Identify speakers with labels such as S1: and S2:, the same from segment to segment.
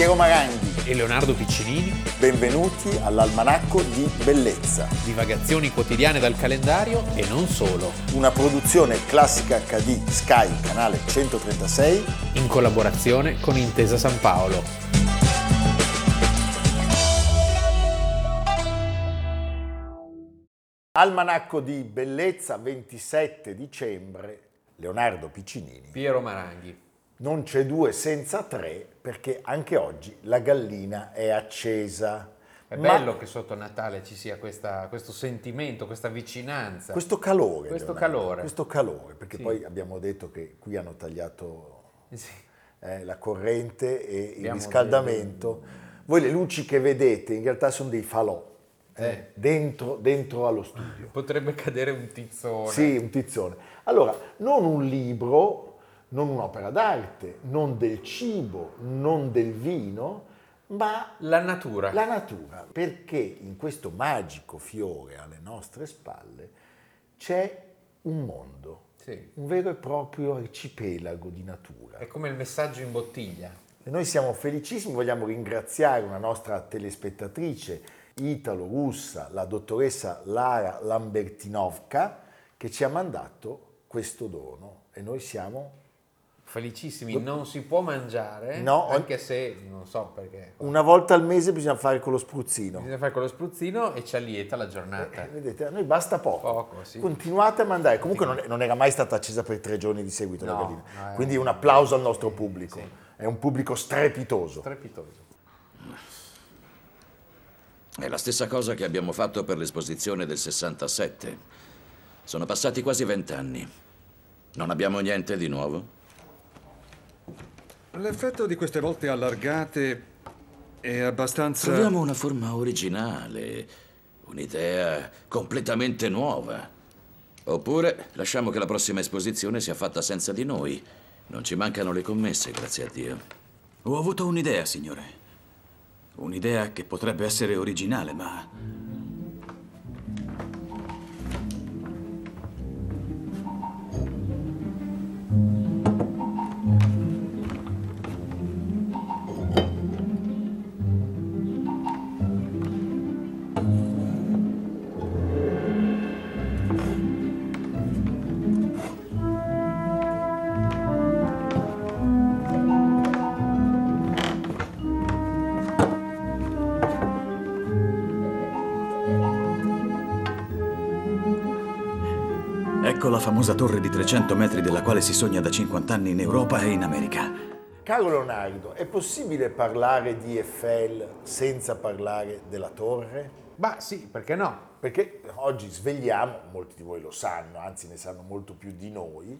S1: Piero Maranghi.
S2: e Leonardo Piccinini,
S1: Benvenuti all'Almanacco di Bellezza,
S2: divagazioni quotidiane dal calendario e non solo,
S1: una produzione classica HD Sky, canale 136.
S2: in collaborazione con Intesa San Paolo.
S1: Almanacco di Bellezza, 27 dicembre, Leonardo Piccinini.
S2: Piero Maranghi.
S1: Non c'è due senza tre perché anche oggi la gallina è accesa.
S2: È
S1: Ma
S2: bello che sotto Natale ci sia questa- questo sentimento, questa vicinanza.
S1: Questo calore.
S2: Questo
S1: Leonardo,
S2: calore.
S1: Questo calore, perché
S2: Sì.
S1: poi abbiamo detto che qui hanno tagliato
S2: Sì.
S1: eh, la corrente e il
S2: Abbiamo
S1: riscaldamento. Voi le luci che vedete in realtà sono dei falò eh,
S2: Sì.
S1: dentro, dentro allo studio.
S2: Potrebbe cadere un tizzone.
S1: Sì, un tizzone. Allora, non un libro, non un'opera d'arte, non del cibo, non del vino, ma
S2: La natura.
S1: la natura, perché in questo magico fiore alle nostre spalle c'è un mondo,
S2: Sì.
S1: un vero e proprio arcipelago di natura.
S2: È come il messaggio in bottiglia.
S1: E noi siamo felicissimi, vogliamo ringraziare una nostra telespettatrice italo-russa, la dottoressa Lara Lambertinovka, che ci ha mandato questo dono e noi siamo
S2: Felicissimi, non si può mangiare,
S1: No,
S2: anche se non so perché.
S1: una volta al mese bisogna fare con lo spruzzino.
S2: Bisogna fare con lo spruzzino e ci allieta la giornata.
S1: Eh, vedete, a noi basta poco.
S2: Poco, sì.
S1: Continuate a mandare. Comunque non, non era mai stata accesa per tre giorni di seguito la
S2: No,
S1: gallina.
S2: no, è-
S1: Quindi un applauso al nostro pubblico.
S2: sì.
S1: È un pubblico strepitoso.
S2: Strepitoso.
S3: È la stessa cosa che abbiamo fatto per l'esposizione del 67. Sono passati quasi vent'anni. Non abbiamo niente di nuovo?
S4: L'effetto di queste volte allargate è abbastanza...
S3: Troviamo una forma originale, un'idea completamente nuova. Oppure lasciamo che la prossima esposizione sia fatta senza di noi. Non ci mancano le commesse, grazie a Dio.
S5: Ho avuto un'idea, signore. Un'idea che potrebbe essere originale, ma... famosa torre di 300 metri della quale si sogna da 50 anni in Europa e in America.
S1: Caro Leonardo, è possibile parlare di Eiffel senza parlare della torre?
S2: Ma sì, perché no?
S1: Perché oggi svegliamo, molti di voi lo sanno, anzi ne sanno molto più di noi,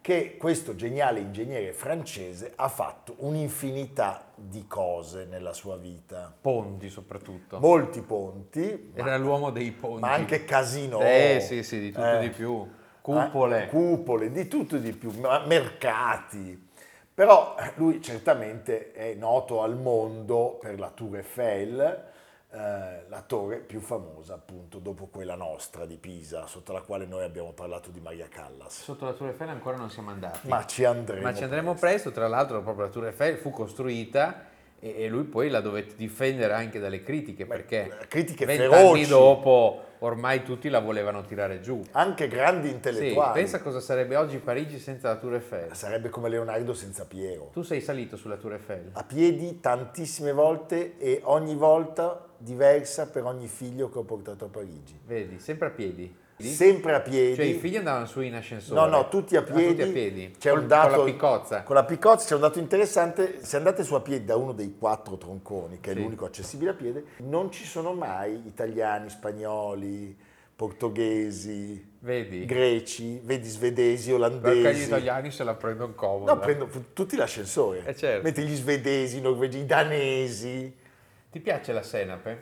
S1: che questo geniale ingegnere francese ha fatto un'infinità di cose nella sua vita.
S2: Ponti soprattutto.
S1: Molti ponti, ma,
S2: Era l'uomo dei ponti.
S1: ma anche casino.
S2: Eh sì, sì, di tutto
S1: Eh.
S2: di più. Cupole.
S1: Ah, cupole, di tutto e di più, ma- mercati. Però lui certamente è noto al mondo per la Tour Eiffel, eh, la torre più famosa appunto dopo quella nostra di Pisa, sotto la quale noi abbiamo parlato di Maria Callas.
S2: Sotto la Tour Eiffel ancora non siamo andati.
S1: Ma ci andremo.
S2: Ma ci andremo presto, tra l'altro proprio la Tour Eiffel fu costruita e, lui poi la dovette difendere anche dalle critiche perché
S1: critiche
S2: vent'anni dopo ormai tutti la volevano tirare giù.
S1: Anche grandi
S2: Sì,
S1: intellettuali.
S2: pensa cosa sarebbe oggi Parigi senza la Tour Eiffel.
S1: Sarebbe come Leonardo senza Piero.
S2: Tu sei salito sulla Tour Eiffel?
S1: A piedi tantissime volte e ogni volta diversa per ogni figlio che ho portato a Parigi.
S2: Vedi, sempre a piedi.
S1: Sempre a piedi.
S2: Cioè i figli andavano su in ascensore.
S1: No, no, tutti a
S2: Ah,
S1: piedi.
S2: tutti a piedi.
S1: C'è
S2: Col-
S1: un dato,
S2: Con la piccozza.
S1: Con la piccozza c'è un dato interessante. Se andate su a piedi da uno dei quattro tronconi, che è
S2: Sì.
S1: l'unico accessibile a piede, non ci sono mai italiani, spagnoli, portoghesi,
S2: Vedi?
S1: greci, vedi svedesi,
S2: Perché
S1: olandesi.
S2: gli italiani se la prendono comoda.
S1: No, prendo tutti l'ascensore.
S2: Eh, certo.
S1: Mentre gli svedesi, i norvegi, i danesi.
S2: Ti piace la senape?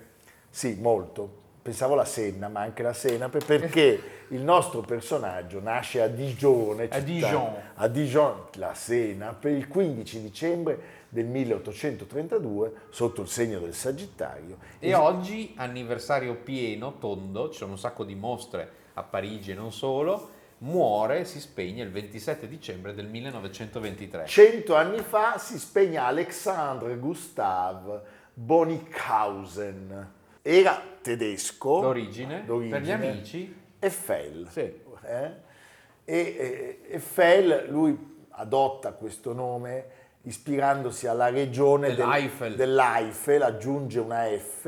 S1: Sì, molto. Pensavo alla Senna, ma anche la Senape, perché il nostro personaggio nasce a Digione.
S2: A
S1: città-
S2: Dijon.
S1: A Dijon, la Senape, il 15 dicembre del 1832, sotto il segno del Sagittario.
S2: E oggi, anniversario pieno, tondo, ci sono un sacco di mostre a Parigi e non solo, muore, si spegne il 27 dicembre del 1923.
S1: Cento anni fa si spegne Alexandre Gustave Bonnickhausen. Era tedesco.
S2: L'origine,
S1: l'origine,
S2: per gli amici,
S1: Eiffel.
S2: Sì.
S1: Eh? E Eiffel, lui adotta questo nome ispirandosi alla regione del-
S2: Dell'Eifel.
S1: dell'Eifel, aggiunge una F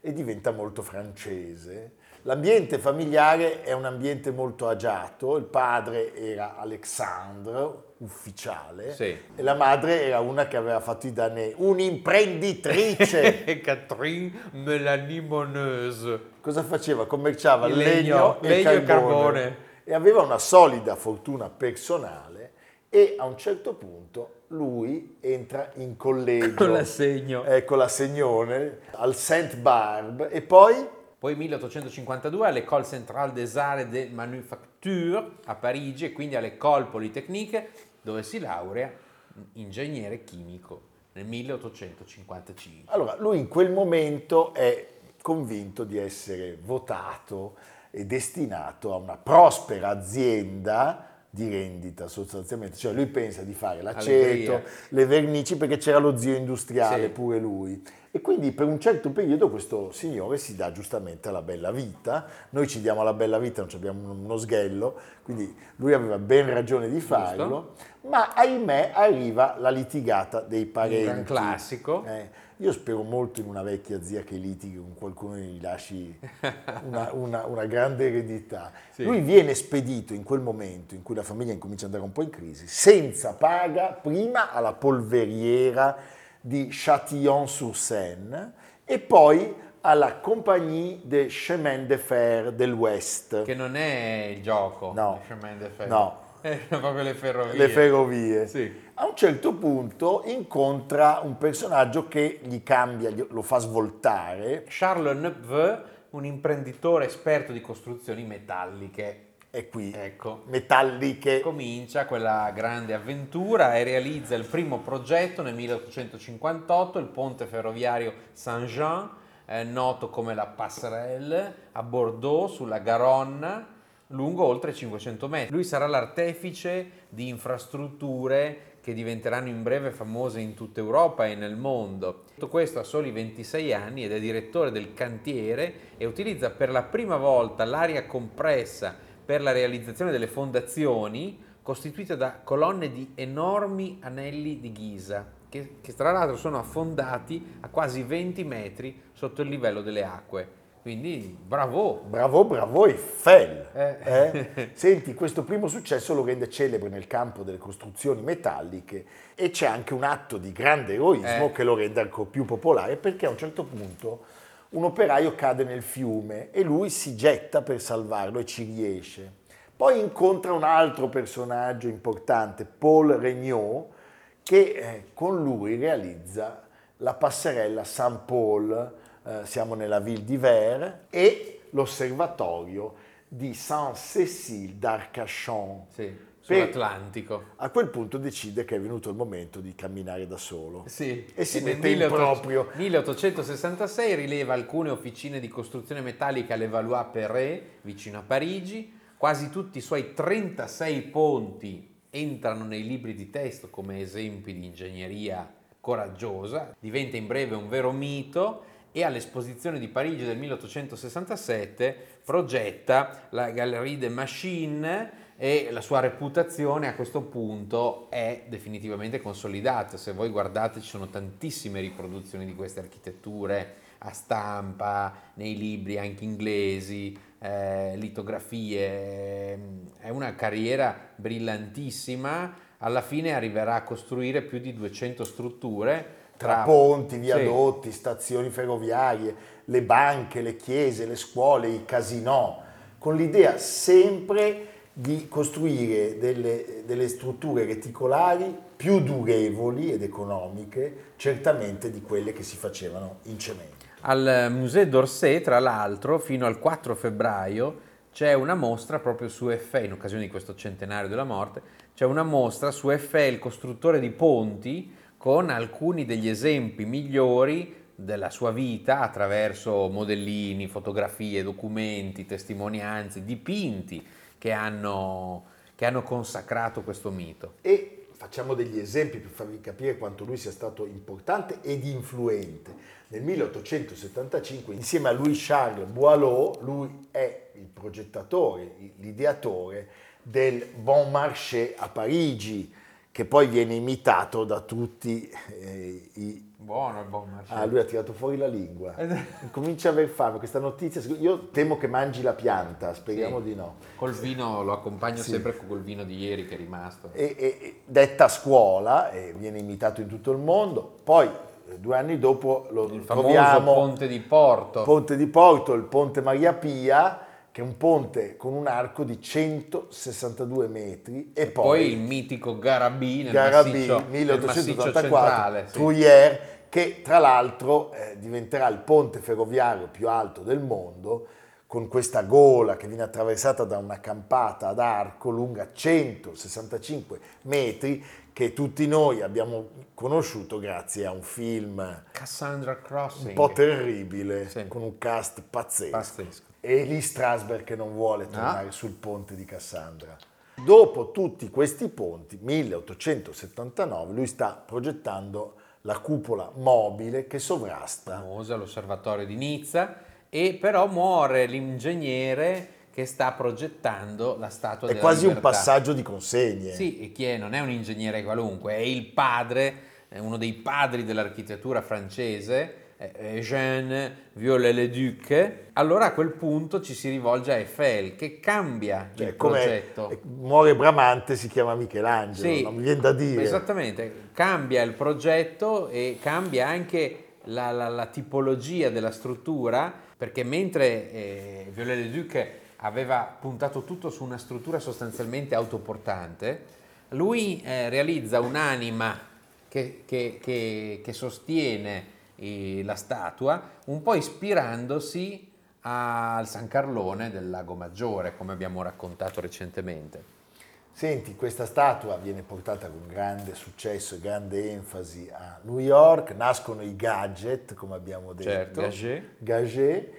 S1: e diventa molto francese. L'ambiente familiare è un ambiente molto agiato, il padre era Alexandre, ufficiale,
S2: Sì.
S1: e la madre era una che aveva fatto i danè, un'imprenditrice.
S2: Catherine Melanie Moneuse.
S1: Cosa faceva? Commerciava
S2: Il
S1: legno,
S2: legno-
S1: e,
S2: legno e
S1: carbone.
S2: carbone.
S1: E aveva una solida fortuna personale e a un certo punto lui entra in collegio
S2: Con l'assegno.
S1: eh, con l'assegnone al Saint Barbe e poi
S2: Poi 1852 all'École Centrale des Arts et des Manufactures a Parigi e quindi all'École Polytechnique dove si laurea ingegnere chimico nel 1855.
S1: Allora, lui in quel momento è convinto di essere votato e destinato a una prospera azienda di rendita sostanzialmente, cioè lui pensa di fare l'aceto,
S2: Allegria.
S1: le vernici perché c'era lo zio industriale
S2: Sì.
S1: pure lui e quindi per un certo periodo questo signore si dà giustamente alla bella vita, noi ci diamo alla bella vita, non ci abbiamo uno sghello, quindi lui aveva ben ragione di farlo, ma ahimè arriva la litigata dei parenti.
S2: gran classico.
S1: Eh, io spero molto in una vecchia zia che litighi con qualcuno e gli lasci una, una- una grande eredità.
S2: Sì.
S1: Lui viene spedito in quel momento in cui la famiglia incomincia ad andare un po' in crisi, senza paga, prima alla polveriera di Châtillon-sur-Seine e poi alla Compagnie des Chemins de Fer del West.
S2: Che non è il gioco,
S1: No.
S2: chemin de fer.
S1: No.
S2: È proprio le ferrovie.
S1: le ferrovie.
S2: Sì.
S1: A un certo punto incontra un personaggio che gli cambia, lo fa svoltare.
S2: Charles Nepveu, un imprenditore esperto di costruzioni metalliche.
S1: E qui,
S2: Ecco.
S1: metalliche.
S2: Comincia quella grande avventura e realizza il primo progetto nel 1858, il ponte ferroviario Saint-Jean, eh, noto come la Passerelle, a Bordeaux, sulla Garonne, lungo oltre 500 metri. Lui sarà l'artefice di infrastrutture che diventeranno in breve famose in tutta Europa e nel mondo. Tutto questo a soli 26 anni ed è direttore del cantiere e utilizza per la prima volta l'aria compressa per la realizzazione delle fondazioni costituite da colonne di enormi anelli di ghisa che, che tra l'altro sono affondati a quasi 20 metri sotto il livello delle acque. Quindi bravo!
S1: Bravo, bravo Eiffel.
S2: Eh.
S1: eh? Senti, questo primo successo lo rende celebre nel campo delle costruzioni metalliche e c'è anche un atto di grande eroismo
S2: Eh.
S1: che lo rende ancora più popolare perché a un certo punto un operaio cade nel fiume e lui si getta per salvarlo e ci riesce. Poi incontra un altro personaggio importante, Paul Regnault, che eh, con lui realizza la passerella Saint-Paul, eh, siamo nella ville d'Hiver, e l'osservatorio di Saint-Cécile d'Arcachon.
S2: Sì, sull'Atlantico.
S1: A quel punto decide che è venuto il momento di camminare da solo.
S2: Sì,
S1: E si
S2: nel
S1: mette in
S2: 1800
S1: proprio.
S2: 1866 rileva alcune officine di costruzione metallica a Levallois-Perret, vicino a Parigi. Quasi tutti i suoi 36 ponti entrano nei libri di testo come esempi di ingegneria coraggiosa. Diventa in breve un vero mito e all'esposizione di Parigi del 1867 progetta la Galerie des Machines e la sua reputazione a questo punto è definitivamente consolidata. Se voi guardate ci sono tantissime riproduzioni di queste architetture a stampa, nei libri anche inglesi, eh, litografie. È una carriera brillantissima. Alla fine arriverà a costruire più di 200 strutture
S1: Tra ponti, viadotti, stazioni ferroviarie, le banche, le chiese, le scuole, i casinò, con l'idea sempre di costruire delle, delle strutture reticolari più durevoli ed economiche, certamente di quelle che si facevano in cemento.
S2: Al Musée d'Orsay, tra l'altro, fino al 4 febbraio c'è una mostra proprio su Eiffel, in occasione di questo centenario della morte, c'è una mostra su Eiffel, il costruttore di ponti, con alcuni degli esempi migliori della sua vita attraverso modellini, fotografie, documenti, testimonianze, dipinti che hanno, che hanno consacrato questo mito.
S1: E facciamo degli esempi per farvi capire quanto lui sia stato importante ed influente. Nel 1875, insieme a Louis-Charles Boileau, lui è il progettatore, l'ideatore del Bon Marché a Parigi, che poi viene imitato da tutti eh, i...
S2: Buono il Marché.
S1: Ah, lui ha tirato fuori la lingua. Comincia a aver fame questa notizia. Io temo che mangi la pianta, speriamo
S2: Sì.
S1: di no.
S2: Col vino lo accompagno
S1: Sì.
S2: sempre col vino di ieri che è rimasto.
S1: e, e- detta a scuola e viene imitato in tutto il mondo. Poi eh, due anni dopo lo
S2: Il famoso
S1: troviamo
S2: ponte di Porto.
S1: Ponte di Porto, il Ponte Maria Pia, che è un ponte con un arco di 162 metri e
S2: poi,
S1: poi,
S2: il mitico Garabì nel
S1: Garabì
S2: massiccio, nel massiccio
S1: 1884,
S2: centrale. sì.
S1: Truyère, che tra l'altro eh, diventerà il ponte ferroviario più alto del mondo, con questa gola che viene attraversata da una campata ad arco lunga 165 metri, che tutti noi abbiamo conosciuto grazie a un film
S2: Cassandra Crossing.
S1: un po' terribile,
S2: Sì.
S1: con un cast pazzesco.
S2: Pazzesco.
S1: E Lee Strasberg che non vuole tornare
S2: Ah.
S1: sul ponte di Cassandra. Dopo tutti questi ponti, 1879, lui sta progettando la cupola mobile che sovrasta.
S2: famosa, l'osservatorio di Nizza, e però muore l'ingegnere che sta progettando la statua
S1: È quasi un
S2: libertà.
S1: passaggio di consegne.
S2: Sì, e chi è? Non è un ingegnere qualunque, è il padre, è uno dei padri dell'architettura francese, eh, Eugène Viollet-le-Duc. Allora a quel punto ci si rivolge a Eiffel che cambia
S1: Cioè,
S2: il progetto.
S1: eh, muore Bramante si chiama Michelangelo,
S2: Sì,
S1: non mi viene da dire.
S2: Esattamente, cambia il progetto e cambia anche la, la- la tipologia della struttura, perché mentre eh, Viollet-le-Duc aveva puntato tutto su una struttura sostanzialmente autoportante, lui eh, realizza un'anima che, che- che- che sostiene eh, la statua, un po' ispirandosi al San Carlone del Lago Maggiore, come abbiamo raccontato recentemente.
S1: Senti, questa statua viene portata con grande successo e grande enfasi a New York, nascono i gadget, come abbiamo detto,
S2: Certo, Gaget.
S1: Gaget,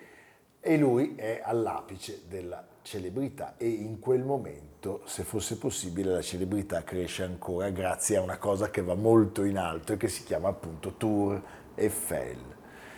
S1: e lui è all'apice della celebrità. E in quel momento, se fosse possibile, la celebrità cresce ancora grazie a una cosa che va molto in alto e che si chiama appunto Tour Eiffel.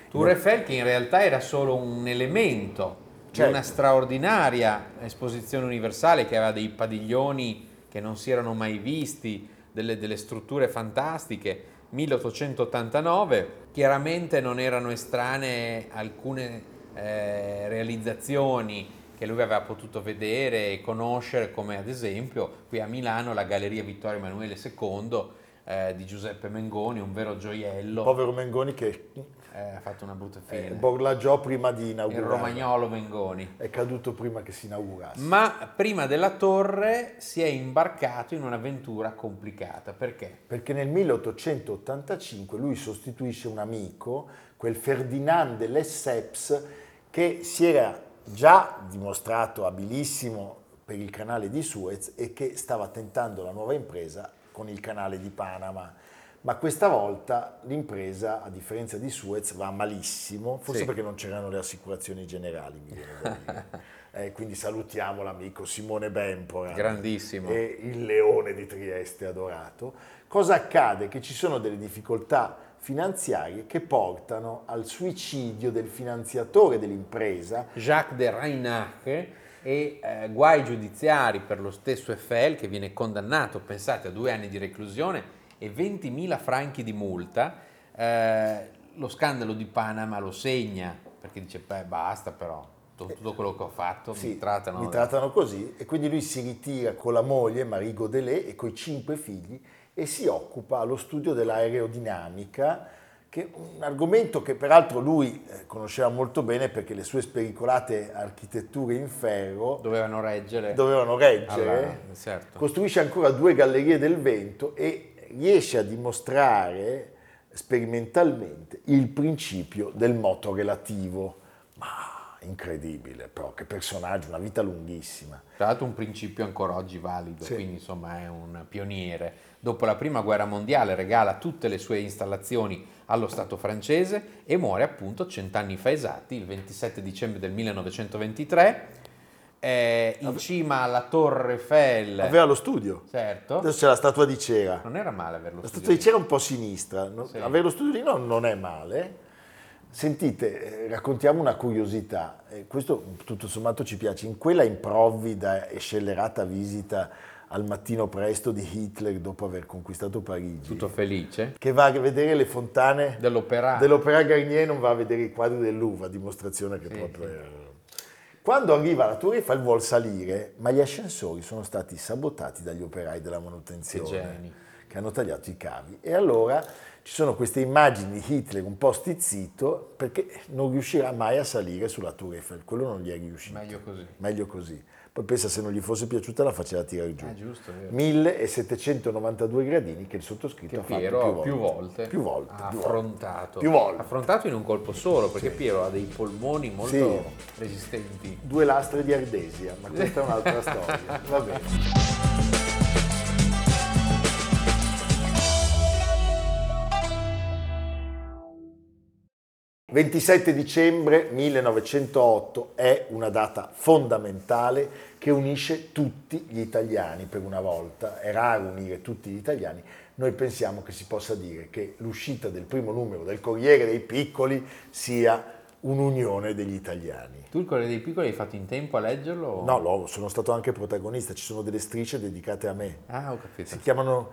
S2: Tour Eiffel che in realtà era solo un elemento di
S1: Certo.
S2: una straordinaria esposizione universale che aveva dei padiglioni che non si erano mai visti, delle, delle strutture fantastiche. 1889, chiaramente non erano estranee alcune eh, realizzazioni che lui aveva potuto vedere e conoscere, come ad esempio qui a Milano la Galleria Vittorio Emanuele II eh, di Giuseppe Mengoni, un vero gioiello.
S1: Povero Mengoni che
S2: Eh, ha fatto una brutta
S1: eh,
S2: fine.
S1: borlaggiò prima di
S2: il
S1: inaugurare.
S2: romagnolo Mengoni.
S1: È caduto prima che si inaugurasse.
S2: Ma prima della torre si è imbarcato in un'avventura complicata. Perché?
S1: Perché nel 1885 lui sostituisce un amico, quel Ferdinand de Lesseps, che si era già dimostrato abilissimo per il canale di Suez e che stava tentando la nuova impresa con il canale di Panama. Ma questa volta l'impresa, a differenza di Suez, va malissimo, forse
S2: Sì.
S1: perché non c'erano le assicurazioni generali, mi viene da dire. Eh, quindi salutiamo l'amico Simone Bempora
S2: Grandissimo.
S1: e il leone di Trieste adorato. Cosa accade? Che ci sono delle difficoltà finanziarie che portano al suicidio del finanziatore dell'impresa
S2: Jacques de Reinach e eh, guai giudiziari per lo stesso Eiffel che viene condannato, pensate, a due anni di reclusione e 20.000 franchi di multa. Eh, lo scandalo di Panama lo segna perché dice, beh, basta però, tutto, tutto quello che ho fatto
S1: Sì,
S2: mi trattano...
S1: mi trattano così e quindi lui si ritira con la moglie Marie Godelet e con i cinque figli e si occupa allo studio dell'aerodinamica che un argomento che peraltro lui eh, conosceva molto bene perché le sue spericolate architetture in ferro
S2: Dovevano reggere...
S1: dovevano reggere.
S2: Alla- certo.
S1: Costruisce ancora due gallerie del vento e riesce a dimostrare sperimentalmente il principio del moto relativo. Ma incredibile, però, che personaggio, una vita lunghissima.
S2: Tra l'altro un principio ancora oggi valido,
S1: Sì.
S2: quindi insomma è un pioniere. Dopo la prima guerra mondiale regala tutte le sue installazioni allo Stato francese e muore appunto cent'anni fa esatti, il 27 dicembre del 1923. è in cima alla Torre Eiffel.
S1: Aveva lo studio.
S2: Certo.
S1: Adesso c'è la statua di cera.
S2: Non era male averlo
S1: La
S2: studio
S1: statua di cera è un po' a sinistra. non-
S2: Sì.
S1: Avere lo studio lì no, non è male. Sentite, eh, raccontiamo una curiosità. Eh, questo tutto sommato ci piace. In quella improvvida e scellerata visita al mattino presto di Hitler dopo aver conquistato Parigi,
S2: Tutto felice.
S1: che va a vedere le fontane
S2: Dell'opera.
S1: dell'Opéra Garnier non va a vedere i quadri del Louvre, a dimostrazione che
S2: Sì,
S1: proprio...
S2: sì.
S1: è- Quando arriva alla Torre Eiffel vuol salire, ma gli ascensori sono stati sabotati dagli operai della manutenzione
S2: che
S1: hanno tagliato i cavi. E allora ci sono queste immagini di Hitler un po' stizzito perché non riuscirà mai a salire sulla Tour Eiffel, quello non gli è riuscito.
S2: Meglio così.
S1: Meglio così. Poi pensa se non gli fosse piaciuta la faceva tirare giù.
S2: Ah, giusto, è vero.
S1: 1792 gradini che il sottoscritto
S2: Che
S1: ha fatto
S2: Piero
S1: più
S2: più
S1: volte.
S2: volte,
S1: Più volte.
S2: ha
S1: più
S2: affrontato.
S1: Più volte.
S2: Affrontato in un colpo solo, perché Piero ha dei polmoni molto
S1: Sì.
S2: resistenti.
S1: Due lastre di ardesia, ma questa è un'altra storia. Va bene. «27 dicembre 1908 è una data fondamentale che unisce tutti gli italiani per una volta. È raro unire tutti gli italiani. Noi pensiamo che si possa dire che l'uscita del primo numero del Corriere dei Piccoli sia un'unione degli italiani.
S2: Tu il Corriere dei Piccoli hai fatto in tempo a leggerlo?
S1: No, lo- sono stato anche protagonista, ci sono delle strisce dedicate a me.
S2: Ah, ho capito.
S1: Si chiamano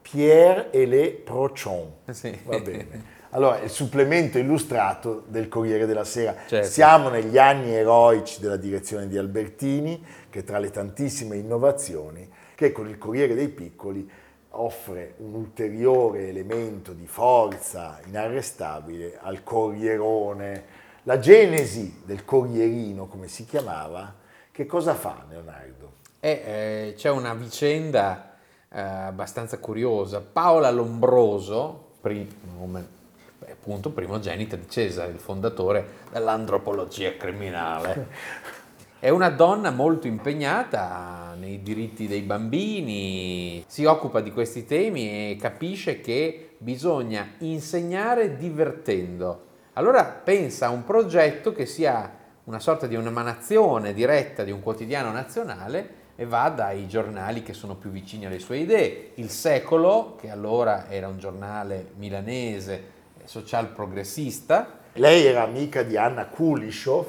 S1: Pierre et les Prochons.
S2: Sì.
S1: Va bene. Allora, il supplemento illustrato del Corriere della Sera.
S2: Certo.
S1: Siamo negli anni eroici della direzione di Albertini, che tra le tantissime innovazioni, che con il Corriere dei Piccoli offre un ulteriore elemento di forza inarrestabile al Corrierone. La genesi del Corrierino, come si chiamava, che cosa fa Leonardo?
S2: E, eh, c'è una vicenda eh, abbastanza curiosa. Paola Lombroso, pri- nome- appunto primogenita di Cesare, il fondatore dell'antropologia criminale. È una donna molto impegnata nei diritti dei bambini, si occupa di questi temi e capisce che bisogna insegnare divertendo. Allora pensa a un progetto che sia una sorta di un'emanazione diretta di un quotidiano nazionale e va dai giornali che sono più vicini alle sue idee. Il Secolo, che allora era un giornale milanese social progressista,
S1: Lei era amica di Anna Kulishov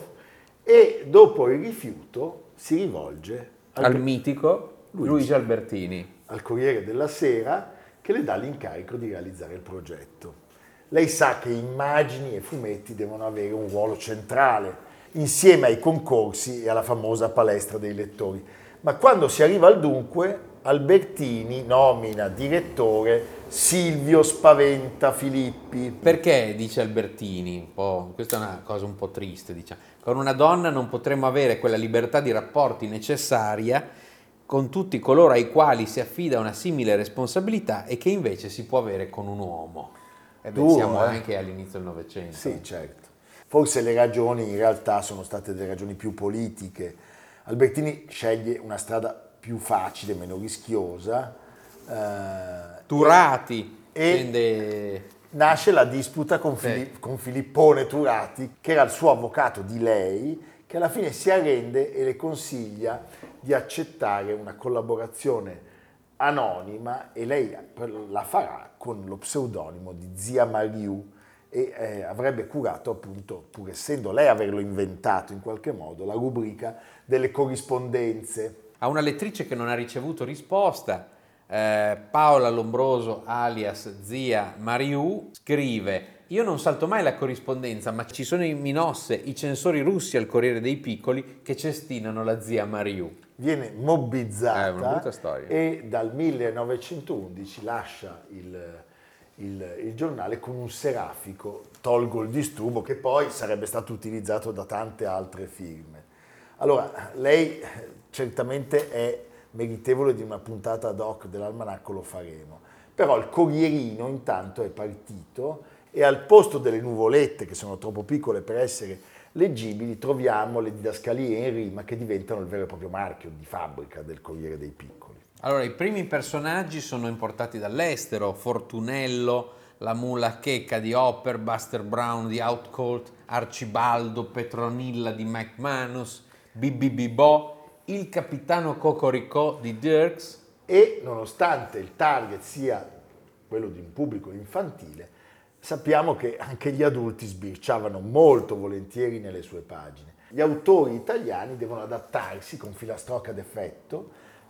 S1: e dopo il rifiuto si rivolge al,
S2: al mitico
S1: Luigi.
S2: Luigi Albertini.
S1: al Corriere della Sera che le dà l'incarico di realizzare il progetto. Lei sa che immagini e fumetti devono avere un ruolo centrale insieme ai concorsi e alla famosa palestra dei lettori. Ma quando si arriva al dunque, Albertini nomina direttore Silvio Spaventa Filippi.
S2: Perché, dice Albertini, un po', questa è una cosa un po' triste, diciamo, con una donna non potremmo avere quella libertà di rapporti necessaria con tutti coloro ai quali si affida una simile responsabilità e che invece si può avere con un uomo. E beh,
S1: Duro,
S2: siamo
S1: eh?
S2: anche all'inizio del Novecento.
S1: Sì, certo. Forse le ragioni in realtà sono state delle ragioni più politiche. Albertini sceglie una strada più facile, meno rischiosa. eh,
S2: Turati
S1: E-
S2: scende-
S1: nasce la disputa con,
S2: Sì.
S1: Fili- con Filippone Turati, che era il suo avvocato di lei, che alla fine si arrende e le consiglia di accettare una collaborazione anonima e lei la farà con lo pseudonimo di Zia Mariù e eh, avrebbe curato appunto, pur essendo lei averlo inventato in qualche modo, la rubrica delle corrispondenze.
S2: a una lettrice che non ha ricevuto risposta, eh, Paola Lombroso alias zia Mariù scrive io non salto mai la corrispondenza, ma ci sono in Minosse i censori russi al Corriere dei Piccoli che cestinano la zia Mariù.
S1: viene mobbizzata
S2: Eh,
S1: e dal 1911 lascia il, il- il giornale con un serafico, tolgo il disturbo, che poi sarebbe stato utilizzato da tante altre firme. Allora, lei eh, certamente è meritevole di una puntata ad hoc dell'almanacco, lo faremo. Però il Corrierino intanto è partito e al posto delle nuvolette, che sono troppo piccole per essere leggibili, troviamo le didascalie in rima che diventano il vero e proprio marchio di fabbrica del Corriere dei Piccoli.
S2: Allora, i primi personaggi sono importati dall'estero, Fortunello, la mula checca di Hopper, Buster Brown di Outcolt, Arcibaldo, Petronilla di Mike Manus, BB Bo Il capitano Cocoricò di Dirks.
S1: E nonostante il target sia quello di un pubblico infantile, sappiamo che anche gli adulti sbirciavano molto volentieri nelle sue pagine. Gli autori italiani devono adattarsi con filastrocca d'effetto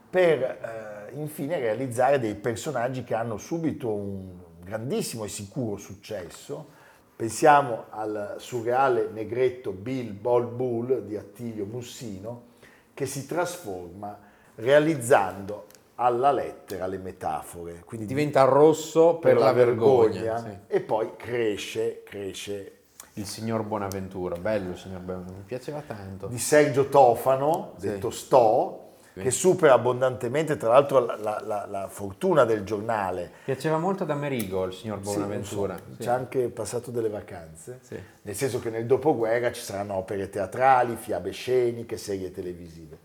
S1: per eh, infine realizzare dei personaggi che hanno subito un grandissimo e sicuro successo. Pensiamo al surreale negretto Bill Bol Bull di Attilio Mussino, che si trasforma realizzando alla lettera le metafore.
S2: Quindi diventa rosso per, per la, la, vergogna, vergogna
S1: sì. e poi cresce, cresce.
S2: Il signor Bonaventura, bello il signor Bonaventura, mi piaceva tanto.
S1: Di Sergio Tofano, sì. detto Sto, che supera abbondantemente tra l'altro la, la, la, la, fortuna del giornale.
S2: Piaceva molto ad Amerigo il signor Bonaventura.
S1: Sì, so, Ci ha anche passato delle vacanze, sì. nel senso che nel dopoguerra ci saranno opere teatrali, fiabe sceniche, serie televisive.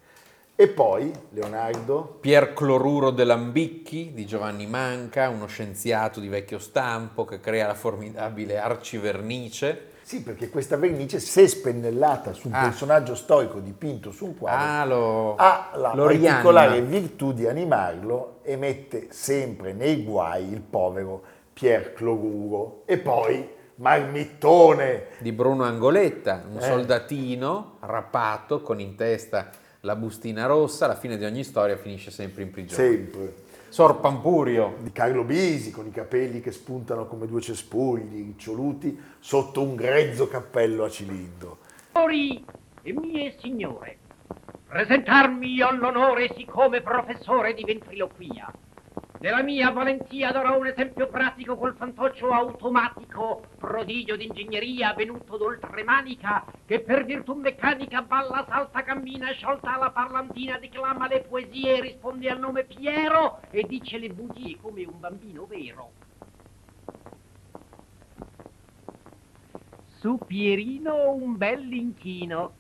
S1: E poi Leonardo.
S2: Pier Cloruro dell'Ambicchi di Giovanni Manca, uno scienziato di vecchio stampo che crea la formidabile arcivernice
S1: sì, perché questa vernice, se spennellata su un ah. personaggio storico dipinto su un quadro, ah, lo, ha la particolare rianima. virtù di animarlo e mette sempre nei guai il povero Pier Cloruro. E poi Marmittone.
S2: Di Bruno Angoletta, un eh. soldatino rapato con in testa la bustina rossa, alla fine di ogni storia finisce sempre in prigione.
S1: Sempre.
S2: Sor Pampurio.
S1: Di Carlo Bisi, con i capelli che spuntano come due cespugli riccioluti sotto un grezzo cappello a cilindro.
S6: Signori e mie signore, presentarmi ho l'onore siccome professore di ventriloquia della mia valentia darò un esempio pratico col fantoccio automatico, prodigio d'ingegneria venuto d'oltremanica, che per virtù meccanica balla, salta, cammina, sciolta la parlantina, declama le poesie, risponde al nome Piero e dice le bugie come un bambino vero. Su Pierino un bel inchino,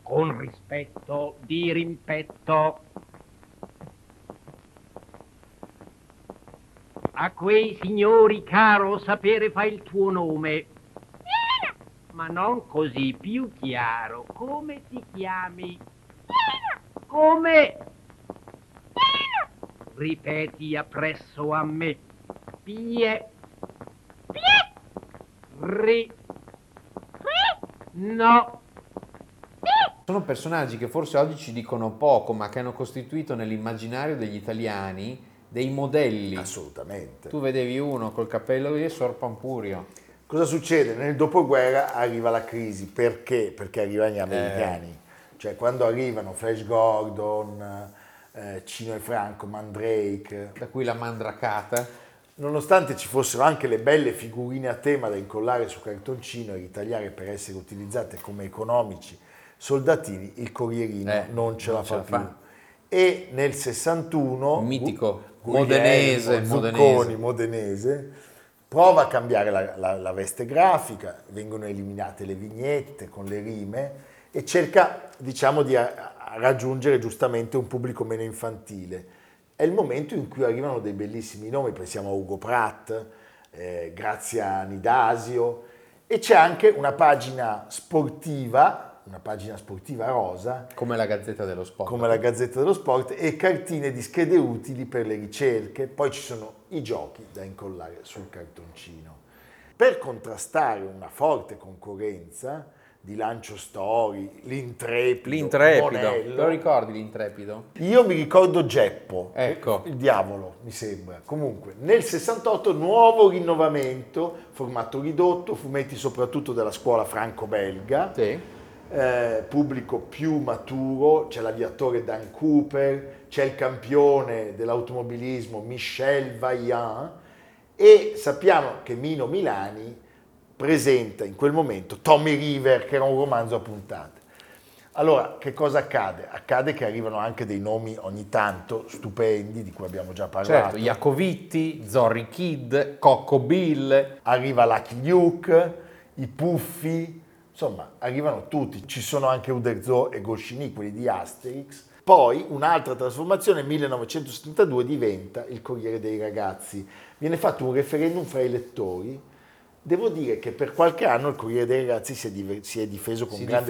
S6: con rispetto di rimpetto A quei signori, caro, sapere fa il tuo nome. Ma non così, più chiaro. Come ti chiami? Come? Ripeti appresso a me. Pie. Ri. No.
S2: Sono personaggi che forse oggi ci dicono poco, ma che hanno costituito nell'immaginario degli italiani dei modelli.
S1: Assolutamente.
S2: Tu vedevi uno col cappello di Sor Pampurio.
S1: Cosa succede? Nel dopoguerra arriva la crisi, perché? Perché arrivano gli americani. Eh. Cioè quando arrivano Flash Gordon, eh, Cino e Franco, Mandrake.
S2: Da cui la mandracata.
S1: Nonostante ci fossero anche le belle figurine a tema da incollare su cartoncino e ritagliare per essere utilizzate come economici soldatini, il Corrierino eh, non ce non la fa più. Fa e nel 61
S2: mitico modenese,
S1: Zucconi, modenese prova a cambiare la, la, la, veste grafica, vengono eliminate le vignette con le rime e cerca diciamo di a, a raggiungere giustamente un pubblico meno infantile. È il momento in cui arrivano dei bellissimi nomi, pensiamo a Ugo Pratt, eh, Grazia Nidasio e c'è anche una pagina sportiva una pagina sportiva rosa.
S2: Come la Gazzetta dello Sport.
S1: Come la Gazzetta dello Sport e cartine di schede utili per le ricerche. Poi ci sono i giochi da incollare sul cartoncino. Per contrastare una forte concorrenza di lancio story, l'intrepido,
S2: l'intrepido. Monello. Te lo ricordi l'intrepido?
S1: Io mi ricordo Geppo,
S2: ecco.
S1: il diavolo mi sembra. Comunque, nel 68 nuovo rinnovamento, formato ridotto, fumetti soprattutto della scuola franco-belga.
S2: Sì
S1: eh, pubblico più maturo, c'è l'aviatore Dan Cooper, c'è il campione dell'automobilismo Michel Vaillant e sappiamo che Mino Milani presenta in quel momento Tommy River che era un romanzo a puntate. Allora, che cosa accade? Accade che arrivano anche dei nomi ogni tanto stupendi, di cui abbiamo già parlato.
S2: Certo, Iacovitti, Zorri Kid, Cocco Bill.
S1: Arriva Lucky Luke, i Puffi, Insomma, arrivano tutti, ci sono anche Uderzo e Goscinny, quelli di Asterix. Poi un'altra trasformazione, 1972, diventa il Corriere dei Ragazzi. Viene fatto un referendum fra i lettori Devo dire che per qualche anno il Corriere dei Ragazzi si è, diver- si è difeso con
S2: Si
S1: grande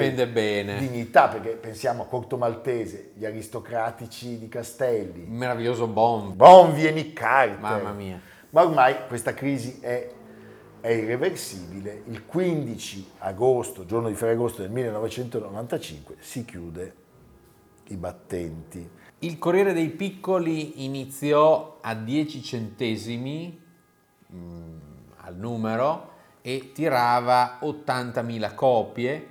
S1: dignità, perché pensiamo a Corto Maltese, gli aristocratici di Castelli,
S2: Un meraviglioso bomb.
S1: Bonvi e Nick Carter.
S2: Mamma mia.
S1: Ma ormai questa crisi è, è irreversibile. Il 15 agosto, giorno di Ferragosto del 1995, si chiude i battenti.
S2: Il Corriere dei Piccoli iniziò a 10 centesimi mm, al numero e tirava 80.000 copie.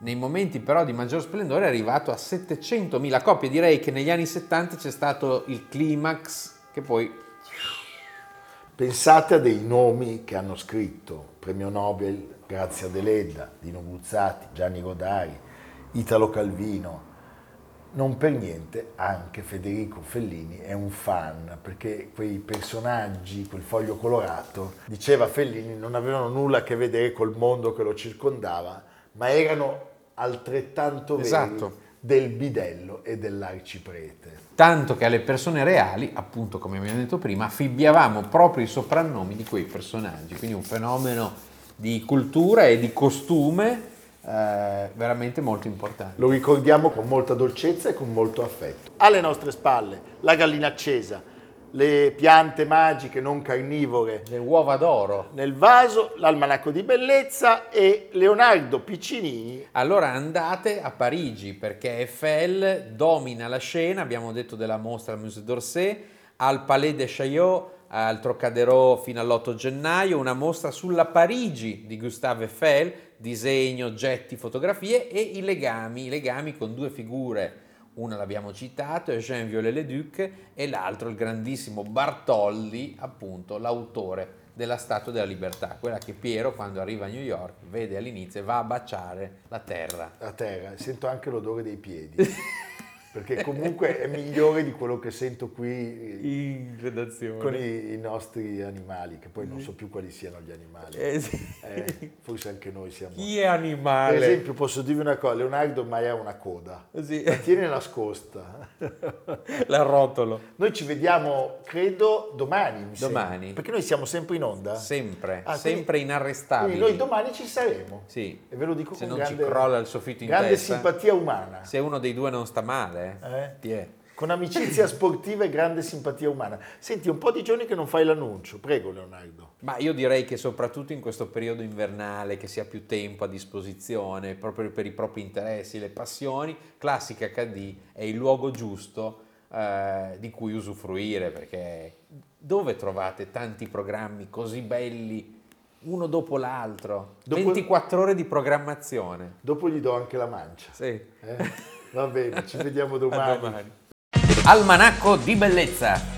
S2: Nei momenti però di maggior splendore è arrivato a 700.000 copie. Direi che negli anni 70 c'è stato il climax che poi
S1: Pensate a dei nomi che hanno scritto premio Nobel Grazia Deledda, Dino Buzzati, Gianni Rodari, Italo Calvino. Non per niente anche Federico Fellini è un fan, perché quei personaggi, quel foglio colorato, diceva Fellini, non avevano nulla a che vedere col mondo che lo circondava, ma erano altrettanto veri
S2: Esatto.
S1: Del bidello e dell'arciprete.
S2: tanto che alle persone reali, appunto come abbiamo detto prima, affibbiavamo proprio i soprannomi di quei personaggi, quindi un fenomeno di cultura e di costume eh, veramente molto importante.
S1: Lo ricordiamo con molta dolcezza e con molto affetto. Alle nostre spalle la gallina accesa, le piante magiche non carnivore,
S2: Le uova d'oro.
S1: nel vaso l'almanacco di bellezza e Leonardo Piccinini.
S2: Allora andate a Parigi perché Eiffel domina la scena, abbiamo detto della mostra al Musée d'Orsay, al Palais de Chaillot, al Trocadero fino all'8 gennaio, una mostra sulla Parigi di Gustave Eiffel, disegno, oggetti, fotografie e i legami, i legami con due figure. Una l'abbiamo citato, Eugène Viollet-le-Duc, e l'altro il grandissimo Bartoldi, appunto l'autore della Statua della Libertà, quella che Piero quando arriva a New York vede all'inizio e va a baciare la terra.
S1: A terra, sento anche l'odore dei piedi, perché comunque è migliore di quello che sento qui
S2: In redazione.
S1: con i, i nostri animali, che poi non so più quali siano gli animali.
S2: Eh sì.
S1: Eh, forse anche noi siamo...
S2: Chi è animale?
S1: Per esempio posso dirvi una cosa, Leonardo ormai ha una coda,
S2: Sì.
S1: la tiene nascosta.
S2: L'arrotolo.
S1: Noi ci vediamo, credo, domani. sembra.
S2: Domani.
S1: Perché noi siamo sempre in onda.
S2: Sempre,
S1: Ah,
S2: sempre
S1: quindi-
S2: inarrestabili.
S1: Quindi noi domani ci saremo.
S2: Sì.
S1: E ve lo dico
S2: Se non ci
S1: grande,
S2: crolla il soffitto in
S1: grande
S2: testa.
S1: simpatia umana.
S2: Se uno dei due non sta male,
S1: Eh?
S2: ti è.
S1: Con amicizia sportiva e grande simpatia umana. Senti, un po' di giorni che non fai l'annuncio. Prego, Leonardo.
S2: Ma io direi che soprattutto in questo periodo invernale, che si ha più tempo a disposizione, proprio per i propri interessi, le passioni, Classica HD è il luogo giusto eh, di cui usufruire, perché dove trovate tanti programmi così belli, uno dopo l'altro?
S1: Dopo-
S2: 24 ore di programmazione.
S1: Dopo gli do anche la mancia.
S2: Sì.
S1: eh? Va bene, ci vediamo
S2: domani. Almanacco di bellezza